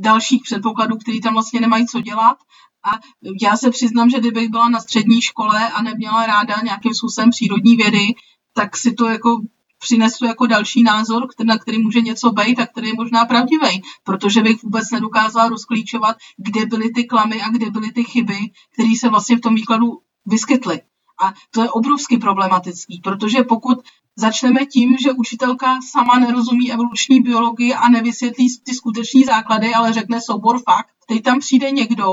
dalších předpokladů, které tam vlastně nemají co dělat. A já se přiznám, že kdybych byla na střední škole a neměla ráda nějakým způsobem přírodní vědy, tak si to jako přinesu jako další názor, na který může něco být a který je možná pravdivý, protože bych vůbec nedokázala rozklíčovat, kde byly ty klamy a kde byly ty chyby, které se vlastně v tom výkladu vyskytly. A to je obrovsky problematický, protože pokud začneme tím, že učitelka sama nerozumí evoluční biologii a nevysvětlí ty skutečné základy, ale řekne soubor fakt, teď tam přijde někdo,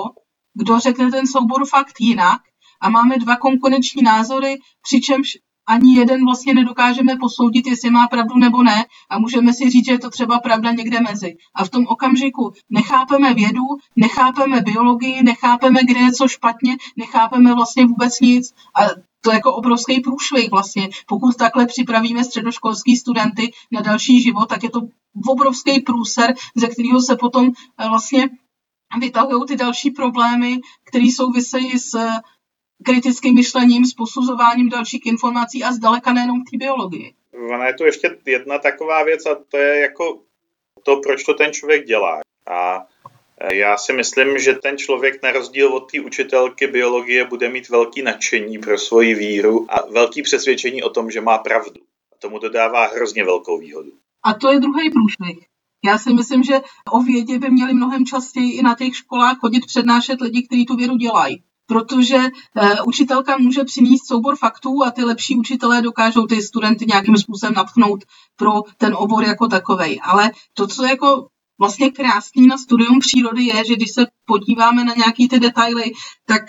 kdo řekne ten soubor fakt jinak a máme dva konkurenční názory, přičemž ani jeden vlastně nedokážeme posoudit, jestli má pravdu nebo ne a můžeme si říct, že je to třeba pravda někde mezi. A v tom okamžiku nechápeme vědu, nechápeme biologii, nechápeme, kde je co špatně, nechápeme vlastně vůbec nic a to je jako obrovský průšvih vlastně. Pokud takhle připravíme středoškolský studenty na další život, tak je to obrovský průser, ze kterého se potom eh, vlastně vytahují ty další problémy, které souvisejí s kritickým myšlením, s posuzováním dalších informací a zdaleka nejenom v té biologii. Ona je tu ještě jedna taková věc a to je jako to, proč to ten člověk dělá. A e, já si myslím, že ten člověk na rozdíl od té učitelky biologie bude mít velký nadšení pro svoji víru a velký přesvědčení o tom, že má pravdu. A tomu to dává hrozně velkou výhodu. A to je druhý průšvih. Já si myslím, že o vědě by měli mnohem častěji i na těch školách chodit přednášet lidi, kteří tu vědu dělají protože uh, učitelka může přinést soubor faktů a ty lepší učitelé dokážou ty studenty nějakým způsobem napchnout pro ten obor jako takovej. Ale to, co je jako vlastně krásný na studium přírody je, že když se podíváme na nějaký ty detaily, tak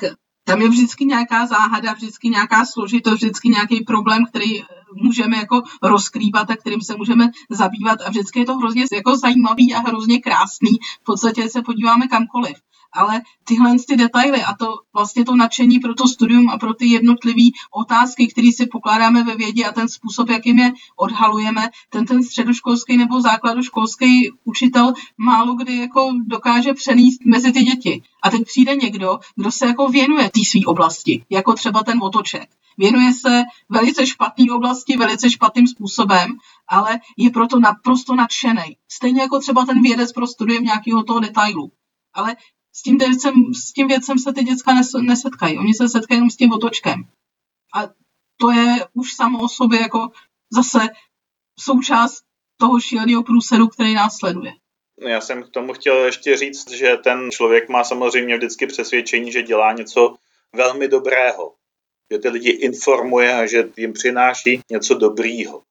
tam je vždycky nějaká záhada, vždycky nějaká složitost, vždycky nějaký problém, který můžeme jako rozkrývat a kterým se můžeme zabývat a vždycky je to hrozně jako zajímavý a hrozně krásný. V podstatě se podíváme kamkoliv ale tyhle ty detaily a to vlastně to nadšení pro to studium a pro ty jednotlivé otázky, které si pokládáme ve vědě a ten způsob, jakým je odhalujeme, ten ten středoškolský nebo základoškolský učitel málo kdy jako dokáže přenést mezi ty děti. A teď přijde někdo, kdo se jako věnuje té své oblasti, jako třeba ten otoček. Věnuje se velice špatné oblasti, velice špatným způsobem, ale je proto naprosto nadšený. Stejně jako třeba ten vědec pro studium nějakého toho detailu. Ale s tím, věcem, s tím věcem se ty děcka nesetkají. Oni se setkají jenom s tím otočkem. A to je už samo o sobě jako zase součást toho šíleného průseru, který nás sleduje. Já jsem k tomu chtěl ještě říct, že ten člověk má samozřejmě vždycky přesvědčení, že dělá něco velmi dobrého. Že ty lidi informuje a že jim přináší něco dobrýho.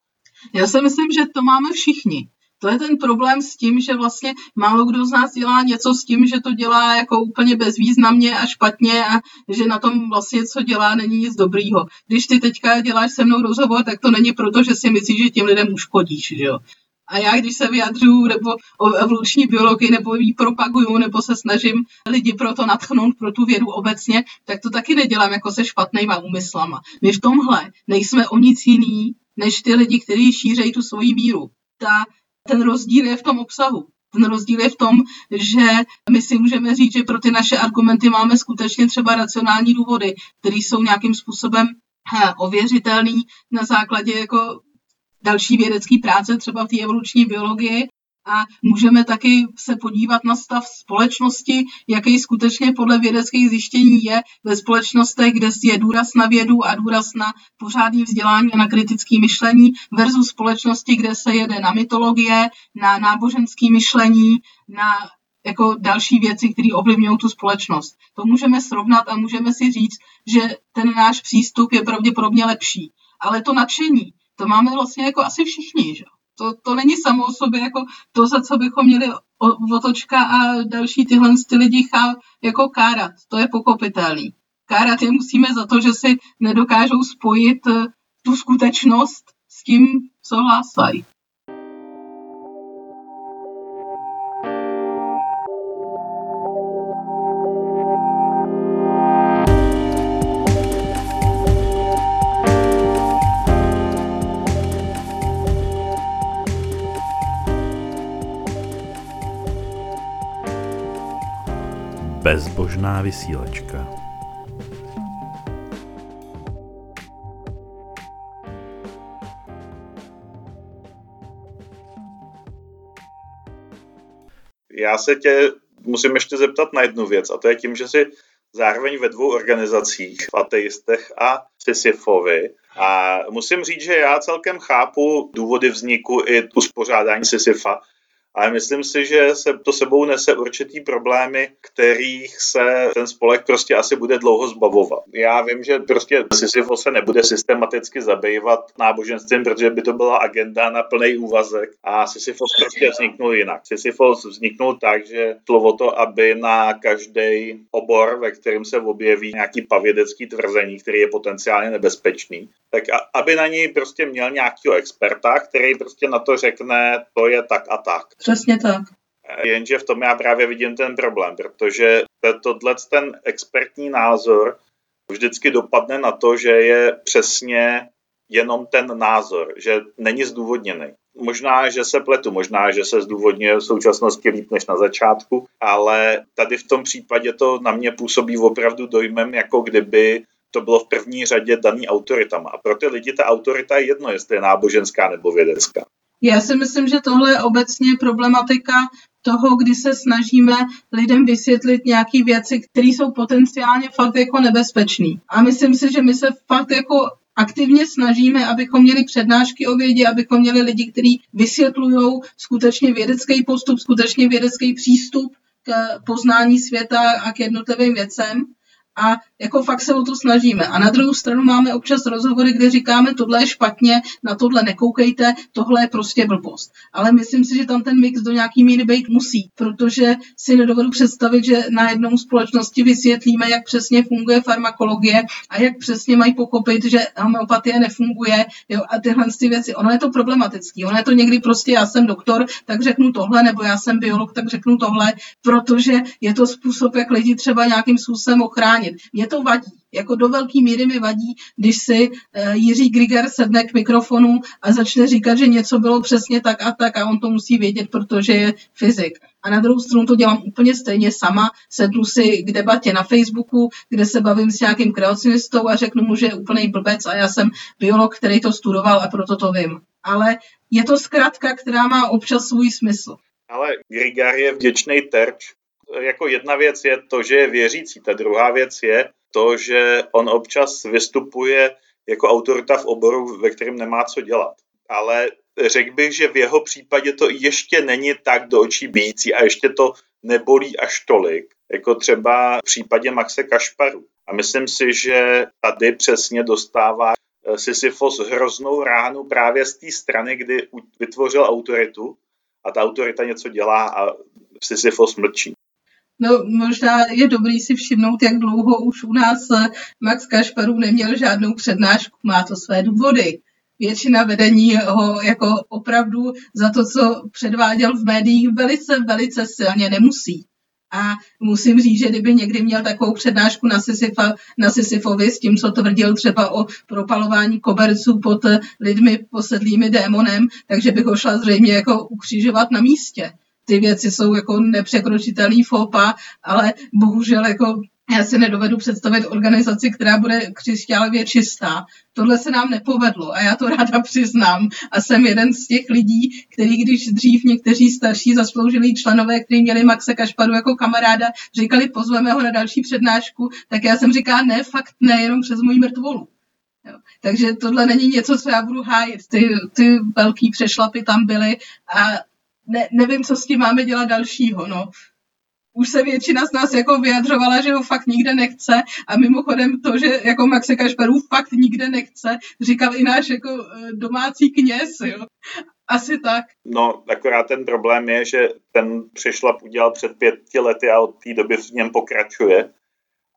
Já si myslím, že to máme všichni. To je ten problém s tím, že vlastně málo kdo z nás dělá něco s tím, že to dělá jako úplně bezvýznamně a špatně a že na tom vlastně, co dělá, není nic dobrýho. Když ty teďka děláš se mnou rozhovor, tak to není proto, že si myslíš, že těm lidem uškodíš, že jo. A já, když se vyjadřuju nebo o evoluční biologii, nebo ji propaguju, nebo se snažím lidi pro to natchnout, pro tu vědu obecně, tak to taky nedělám jako se špatnýma úmyslama. My v tomhle nejsme o nic jiný, než ty lidi, kteří šířejí tu svoji víru. Ta ten rozdíl je v tom obsahu. Ten rozdíl je v tom, že my si můžeme říct, že pro ty naše argumenty máme skutečně třeba racionální důvody, které jsou nějakým způsobem he, ověřitelný na základě jako další vědecké práce, třeba v té evoluční biologii, a můžeme taky se podívat na stav společnosti, jaký skutečně podle vědeckých zjištění je ve společnostech, kde je důraz na vědu a důraz na pořádný vzdělání a na kritické myšlení versus společnosti, kde se jede na mytologie, na náboženské myšlení, na jako další věci, které ovlivňují tu společnost. To můžeme srovnat a můžeme si říct, že ten náš přístup je pravděpodobně lepší. Ale to nadšení, to máme vlastně jako asi všichni, že? To, to není samo o sobě jako to, za co bychom měli otočka a další tyhle ty lidi chá, jako kárat. To je pokopitelný. Kárat je musíme za to, že si nedokážou spojit eh, tu skutečnost s tím, co hlásají. Vysílačka. Já se tě musím ještě zeptat na jednu věc, a to je tím, že jsi zároveň ve dvou organizacích, v ateistech a Sisyfovi. A musím říct, že já celkem chápu důvody vzniku i uspořádání Sisyfa, ale myslím si, že se to sebou nese určitý problémy, kterých se ten spolek prostě asi bude dlouho zbavovat. Já vím, že prostě Sisyfos se nebude systematicky zabývat náboženstvím, protože by to byla agenda na plný úvazek a Sisyfos prostě vzniknul jinak. Sisyfos vzniknul tak, že slovo to, aby na každý obor, ve kterém se objeví nějaký pavědecký tvrzení, který je potenciálně nebezpečný, tak a, aby na něj prostě měl nějakého experta, který prostě na to řekne, to je tak a tak. Přesně tak. Jenže v tom já právě vidím ten problém, protože tohle ten expertní názor vždycky dopadne na to, že je přesně jenom ten názor, že není zdůvodněný. Možná, že se pletu, možná, že se zdůvodňuje v současnosti líp než na začátku, ale tady v tom případě to na mě působí opravdu dojmem, jako kdyby to bylo v první řadě daný autoritama. A pro ty lidi ta autorita je jedno, jestli je náboženská nebo vědecká. Já si myslím, že tohle je obecně problematika toho, kdy se snažíme lidem vysvětlit nějaké věci, které jsou potenciálně fakt jako nebezpečné. A myslím si, že my se fakt jako aktivně snažíme, abychom měli přednášky o vědě, abychom měli lidi, kteří vysvětlují skutečně vědecký postup, skutečně vědecký přístup k poznání světa a k jednotlivým věcem a jako fakt se o to snažíme. A na druhou stranu máme občas rozhovory, kde říkáme, tohle je špatně, na tohle nekoukejte, tohle je prostě blbost. Ale myslím si, že tam ten mix do nějaký míry být musí, protože si nedovedu představit, že na jednou společnosti vysvětlíme, jak přesně funguje farmakologie a jak přesně mají pochopit, že homeopatie nefunguje jo, a tyhle ty věci. Ono je to problematický. Ono je to někdy prostě, já jsem doktor, tak řeknu tohle, nebo já jsem biolog, tak řeknu tohle, protože je to způsob, jak lidi třeba nějakým způsobem ochránit. Mě mě to vadí. Jako do velké míry mi vadí, když si uh, Jiří Griger sedne k mikrofonu a začne říkat, že něco bylo přesně tak a tak a on to musí vědět, protože je fyzik. A na druhou stranu to dělám úplně stejně sama. Sednu si k debatě na Facebooku, kde se bavím s nějakým kreacionistou a řeknu mu, že je úplný blbec a já jsem biolog, který to studoval a proto to vím. Ale je to zkratka, která má občas svůj smysl. Ale Grigar je vděčný terč, jako jedna věc je to, že je věřící, ta druhá věc je to, že on občas vystupuje jako autorita v oboru, ve kterém nemá co dělat. Ale řekl bych, že v jeho případě to ještě není tak do očí bíjící a ještě to nebolí až tolik, jako třeba v případě Maxe Kašparu. A myslím si, že tady přesně dostává eh, Sisyfos hroznou ránu právě z té strany, kdy vytvořil autoritu a ta autorita něco dělá a Sisyfos mlčí. No, možná je dobrý si všimnout, jak dlouho už u nás eh, Max Kašparů neměl žádnou přednášku. Má to své důvody. Většina vedení ho jako opravdu za to, co předváděl v médiích, velice, velice silně nemusí. A musím říct, že kdyby někdy měl takovou přednášku na, Sisyfa, na Sisyfovi s tím, co tvrdil třeba o propalování koberců pod lidmi posedlými démonem, takže bych ho šla zřejmě jako ukřižovat na místě ty věci jsou jako nepřekročitelný fopa, ale bohužel jako já si nedovedu představit organizaci, která bude křišťálově čistá. Tohle se nám nepovedlo a já to ráda přiznám. A jsem jeden z těch lidí, který když dřív někteří starší zasloužilí členové, kteří měli Maxe Kašparu jako kamaráda, říkali, pozveme ho na další přednášku, tak já jsem říkala, ne, fakt ne, jenom přes můj mrtvolu. Jo. Takže tohle není něco, co já budu hájit. Ty, ty velký přešlapy tam byly a ne, nevím, co s tím máme dělat dalšího, no. Už se většina z nás jako vyjadřovala, že ho fakt nikde nechce a mimochodem to, že jako Maxe Kašperů fakt nikde nechce, říkal i náš jako eh, domácí kněz, jo. Asi tak. No, akorát ten problém je, že ten přešlap udělal před pěti lety a od té doby v něm pokračuje.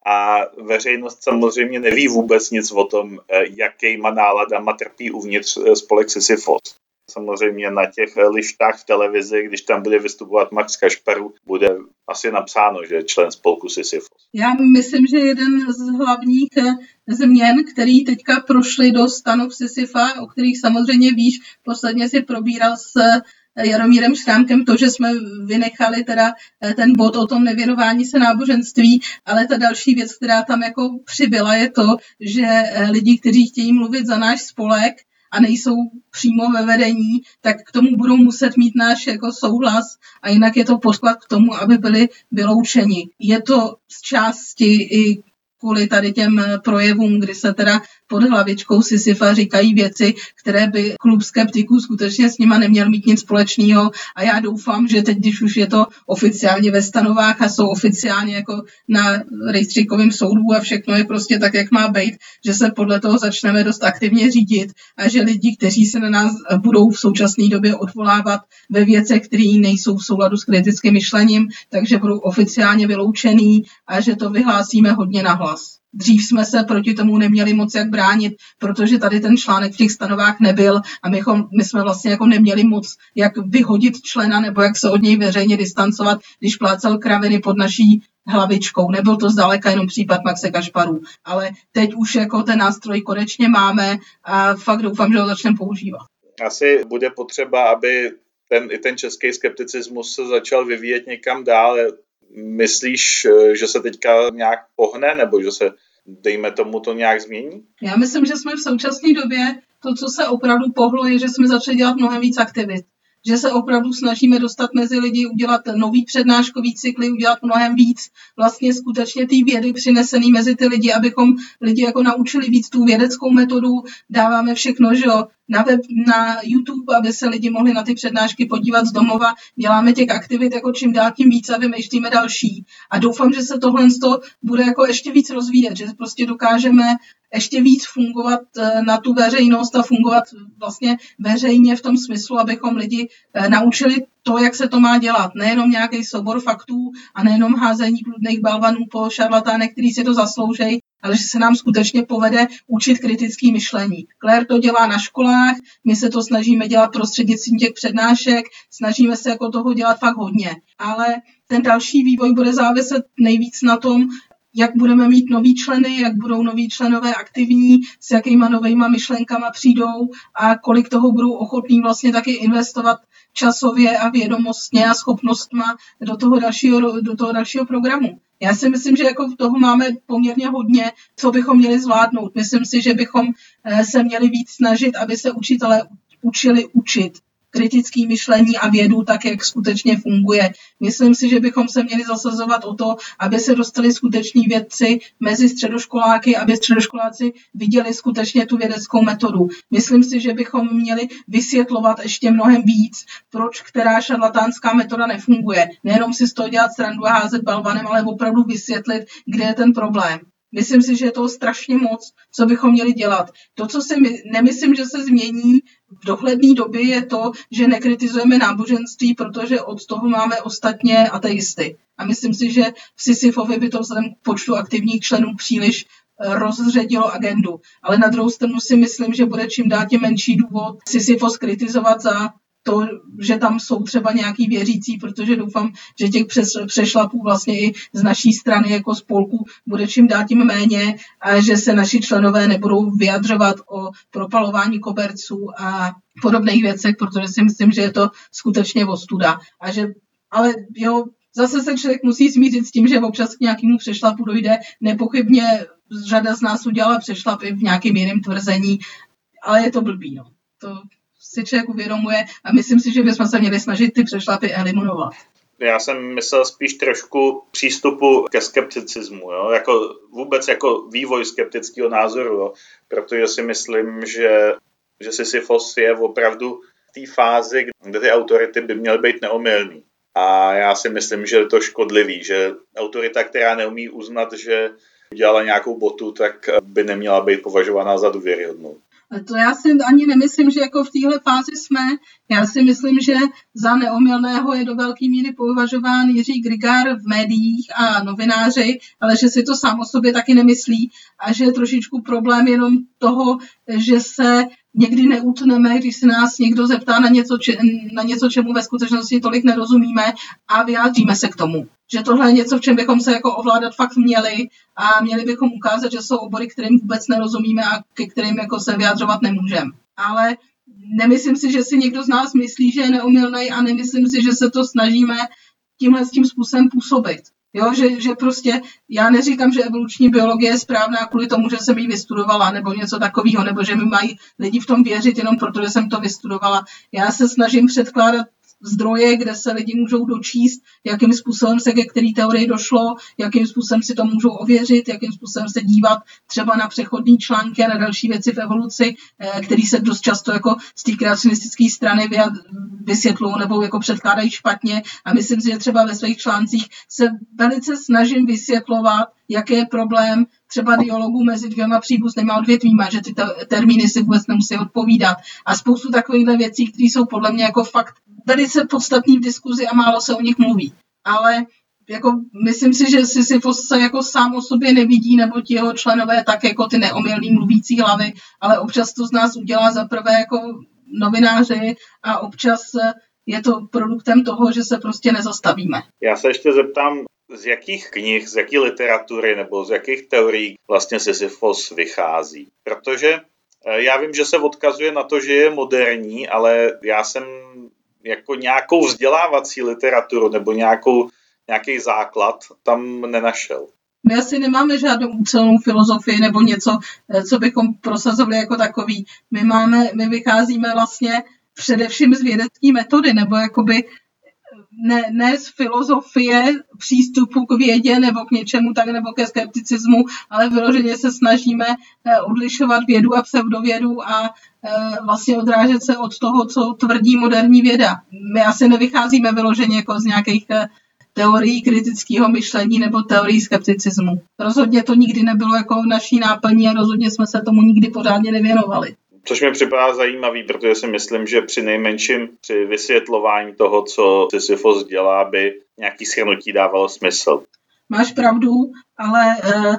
A veřejnost samozřejmě neví vůbec nic o tom, eh, jakýma náladama trpí uvnitř eh, spolek Sisyfos samozřejmě na těch lištách v televizi, když tam bude vystupovat Max Kašparu, bude asi napsáno, že je člen spolku Sisyphos. Já myslím, že jeden z hlavních eh, změn, který teďka prošly do stanu Sisyfa, o kterých samozřejmě víš, posledně si probíral s eh, Jaromírem Šrámkem to, že jsme vynechali teda eh, ten bod o tom nevěnování se náboženství, ale ta další věc, která tam jako přibyla, je to, že lidi, kteří chtějí mluvit za náš spolek, a nejsou přímo ve vedení, tak k tomu budou muset mít náš jako souhlas a jinak je to podklad k tomu, aby byli vyloučeni. Je to z části i kvůli tady těm projevům, kdy se teda pod hlavičkou Sisyfa říkají věci, které by klub skeptiků skutečně s nima neměl mít nic společného a já doufám, že teď, když už je to oficiálně ve stanovách a jsou oficiálně jako na rejstříkovém soudu a všechno je prostě tak, jak má být, že se podle toho začneme dost aktivně řídit a že lidi, kteří se na nás budou v současné době odvolávat ve věcech, které nejsou v souladu s kritickým myšlením, takže budou oficiálně vyloučený a že to vyhlásíme hodně nahlas. Souhlas. Dřív jsme se proti tomu neměli moc jak bránit, protože tady ten článek v těch stanovách nebyl a my, my jsme vlastně jako neměli moc jak vyhodit člena nebo jak se od něj veřejně distancovat, když plácel kraviny pod naší hlavičkou. Nebyl to zdaleka jenom případ Maxe Kašparů, ale teď už jako ten nástroj konečně máme a fakt doufám, že ho začneme používat. Asi bude potřeba, aby ten, i ten český skepticismus se začal vyvíjet někam dál. Myslíš, že se teďka nějak pohne, nebo že se, dejme tomu, to nějak změní? Já myslím, že jsme v současné době, to, co se opravdu pohlo, je, že jsme začali dělat mnohem víc aktivit že se opravdu snažíme dostat mezi lidi, udělat nový přednáškový cykly, udělat mnohem víc vlastně skutečně té vědy přinesený mezi ty lidi, abychom lidi jako naučili víc tu vědeckou metodu, dáváme všechno, že jo, na web, na YouTube, aby se lidi mohli na ty přednášky podívat z domova. Děláme těch aktivit jako čím dál tím víc a vymýšlíme další. A doufám, že se tohle bude jako ještě víc rozvíjet, že prostě dokážeme ještě víc fungovat eh, na tu veřejnost a fungovat vlastně veřejně v tom smyslu, abychom lidi eh, naučili to, jak se to má dělat. Nejenom nějaký soubor faktů a nejenom házení bludných balvanů po šarlatánech, který si to zasloužejí, ale že se nám skutečně povede učit kritické myšlení. Claire to dělá na školách, my se to snažíme dělat prostřednictvím těch přednášek, snažíme se jako toho dělat fakt hodně. Ale ten další vývoj bude záviset nejvíc na tom, jak budeme mít noví členy, jak budou noví členové aktivní, s jakýma novýma myšlenkama přijdou a kolik toho budou ochotní vlastně taky investovat časově a vědomostně a schopnostma do toho dalšího, do toho dalšího programu. Já si myslím, že jako toho máme poměrně hodně, co bychom měli zvládnout. Myslím si, že bychom eh, se měli víc snažit, aby se učitelé učili učit kritické myšlení a vědu tak, jak skutečně funguje. Myslím si, že bychom se měli zasazovat o to, aby se dostali skuteční vědci mezi středoškoláky, aby středoškoláci viděli skutečně tu vědeckou metodu. Myslím si, že bychom měli vysvětlovat ještě mnohem víc, proč která šarlatánská metoda nefunguje. Nejenom si z toho dělat srandu a házet balvanem, ale opravdu vysvětlit, kde je ten problém. Myslím si, že je to strašně moc, co bychom měli dělat. To, co si my, nemyslím, že se změní v dohledné době, je to, že nekritizujeme náboženství, protože od toho máme ostatně ateisty. A myslím si, že v Sisyfovi by to vzhledem k počtu aktivních členů příliš eh, rozředilo agendu. Ale na druhou stranu si myslím, že bude čím dál tím menší důvod Sisyfos kritizovat za to, že tam jsou třeba nějaký věřící, protože doufám, že těch přešlapů vlastně i z naší strany jako spolku bude čím dál tím méně a že se naši členové nebudou vyjadřovat o propalování koberců a podobných věcech, protože si myslím, že je to skutečně ostuda. A že, ale jo, zase se člověk musí smířit s tím, že občas k nějakému přešlapu dojde. Nepochybně řada z nás udělala přešlapy v nějakém jiném tvrzení, ale je to blbý. No. To si člověk uvědomuje a myslím si, že bychom se měli snažit ty přešlapy eliminovat. Já jsem myslel spíš trošku přístupu ke skepticismu, jo? Jako vůbec jako vývoj skeptického názoru, jo? protože si myslím, že, že Sisyfos je opravdu v té fázi, kde ty autority by měly být neomylný. A já si myslím, že je to škodlivý, že autorita, která neumí uznat, že udělala nějakou botu, tak by neměla být považována za důvěryhodnou. To já si ani nemyslím, že jako v téhle fázi jsme. Já si myslím, že za neomylného je do velké míry považován Jiří Grigár v médiích a novináři, ale že si to sám o sobě taky nemyslí a že je trošičku problém jenom toho, že se někdy neutneme, když se nás někdo zeptá na něco, či, na něco, čemu ve skutečnosti tolik nerozumíme a vyjádříme se k tomu. Že tohle je něco, v čem bychom se jako ovládat fakt měli a měli bychom ukázat, že jsou obory, kterým vůbec nerozumíme a ke kterým jako se vyjádřovat nemůžeme. Ale nemyslím si, že si někdo z nás myslí, že je neumilný a nemyslím si, že se to snažíme tímhle tím způsobem působit. Jo, že, že prostě já neříkám, že evoluční biologie je správná kvůli tomu, že jsem ji vystudovala nebo něco takového, nebo že mi mají lidi v tom věřit jenom proto, že jsem to vystudovala. Já se snažím předkládat zdroje, kde se lidi můžou dočíst, jakým způsobem se ke který teorii došlo, jakým způsobem si to můžou ověřit, jakým způsobem se dívat třeba na přechodní články a na další věci v evoluci, eh, který se dost často jako z té kreacionistické strany vysvětlují nebo jako předkládají špatně. A myslím si, že třeba ve svých článcích se velice snažím vysvětlovat, jaký je problém třeba dialogu mezi dvěma příbuznými odvětvíma, že ty termíny si vůbec nemusí odpovídat. A spoustu takovýchhle věcí, které jsou podle mě jako fakt velice podstatný v diskuzi a málo se o nich mluví. Ale jako myslím si, že Sisyfos se jako sám o sobě nevidí, nebo ti jeho členové tak jako ty neomylný mluvící hlavy, ale občas to z nás udělá za prvé jako novináři a občas je to produktem toho, že se prostě nezastavíme. Já se ještě zeptám, z jakých knih, z jaké literatury nebo z jakých teorií vlastně Sisyfos vychází. Protože eh, já vím, že se odkazuje na to, že je moderní, ale já jsem jako nějakou vzdělávací literaturu nebo nějakou, nějaký základ tam nenašel. My asi nemáme žádnou úcelnou filozofii nebo něco, eh, co bychom prosazovali jako takový. My máme, my vycházíme vlastně především z vědecké metody, nebo jakoby ne, ne z filozofie přístupu k vědě nebo k něčemu tak nebo ke skepticismu, ale vyloženě se snažíme eh, odlišovat vědu a pseudovědu a eh, vlastně odrážet se od toho, co tvrdí moderní věda. My asi nevycházíme vyloženě jako z nějakých eh, teorií kritického myšlení nebo teorií skepticismu. Rozhodně to nikdy nebylo jako naší náplní a rozhodně jsme se tomu nikdy pořádně nevěnovali. Což mi připadá zajímavý, protože si myslím, že při nejmenším při vysvětlování toho, co Sisyfos dělá, by nějaký shrnutí dávalo smysl. Máš pravdu, ale uh,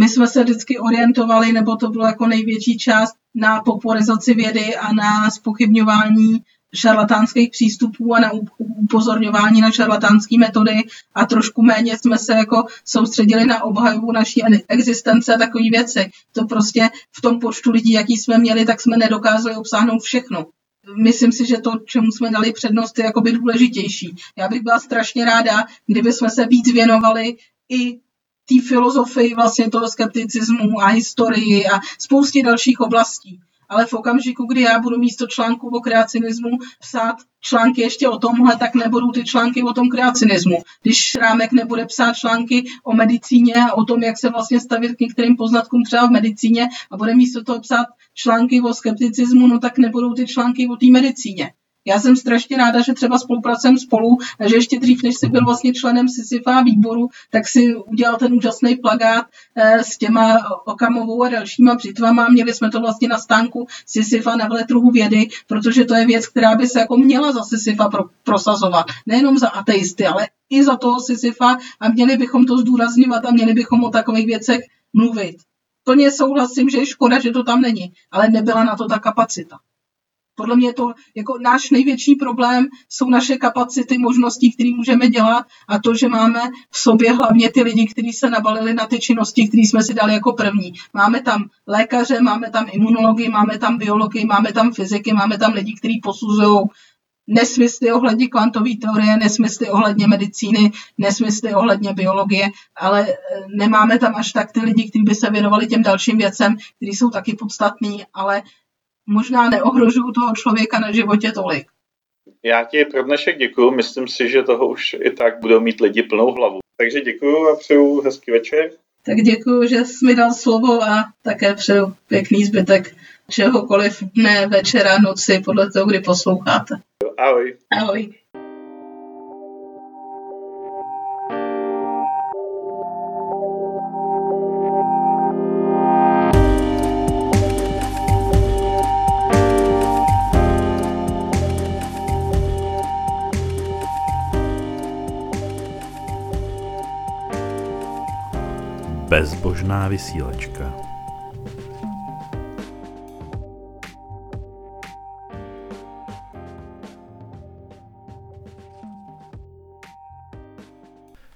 my jsme se vždycky orientovali, nebo to bylo jako největší část na popularizaci vědy a na spochybňování šarlatánských přístupů a na upozorňování na šarlatánské metody a trošku méně jsme se jako soustředili na obhajobu naší existence a takové věci. To prostě v tom počtu lidí, jaký jsme měli, tak jsme nedokázali obsáhnout všechno. Myslím si, že to, čemu jsme dali přednost, je jakoby důležitější. Já bych byla strašně ráda, kdyby jsme se víc věnovali i té filozofii vlastně toho skepticismu a historii a spoustě dalších oblastí ale v okamžiku, kdy já budu místo článku o kreacionismu psát články ještě o tomhle, tak nebudou ty články o tom kreacionismu. Když Rámek nebude psát články o medicíně a o tom, jak se vlastně stavit k některým poznatkům třeba v medicíně a bude místo toho psát články o skepticismu, no tak nebudou ty články o té medicíně. Já jsem strašně ráda, že třeba spolupracujeme spolu že ještě dřív, než jsi byl vlastně členem Sisyfa výboru, tak si udělal ten úžasný plagát eh, s těma Okamovou a dalšíma břitvama. Měli jsme to vlastně na stánku Sisyfa na veletruhu vědy, protože to je věc, která by se jako měla za Sisyfa pro, prosazovat. Nejenom za ateisty, ale i za toho Sisyfa a měli bychom to zdůrazňovat a měli bychom o takových věcech mluvit. Plně souhlasím, že je škoda, že to tam není, ale nebyla na to ta kapacita. Podle mě je to jako náš největší problém jsou naše kapacity, možnosti, které můžeme dělat a to, že máme v sobě hlavně ty lidi, kteří se nabalili na ty činnosti, které jsme si dali jako první. Máme tam lékaře, máme tam imunology, máme tam biology, máme tam fyziky, máme tam lidi, kteří posuzují nesmysly ohledně kvantové teorie, nesmysly ohledně medicíny, nesmysly ohledně biologie, ale eh, nemáme tam až tak ty lidi, kteří by se věnovali těm dalším věcem, které jsou taky podstatný, ale možná neohrožuju toho člověka na životě tolik. Já ti pro dnešek děkuju, myslím si, že toho už i tak budou mít lidi plnou hlavu. Takže děkuju a přeju hezký večer. Tak děkuju, že jsi mi dal slovo a také přeju pěkný zbytek čehokoliv dne, večera, noci, podle toho, kdy posloucháte. Ahoj. Ahoj. Bezbožná vysílačka.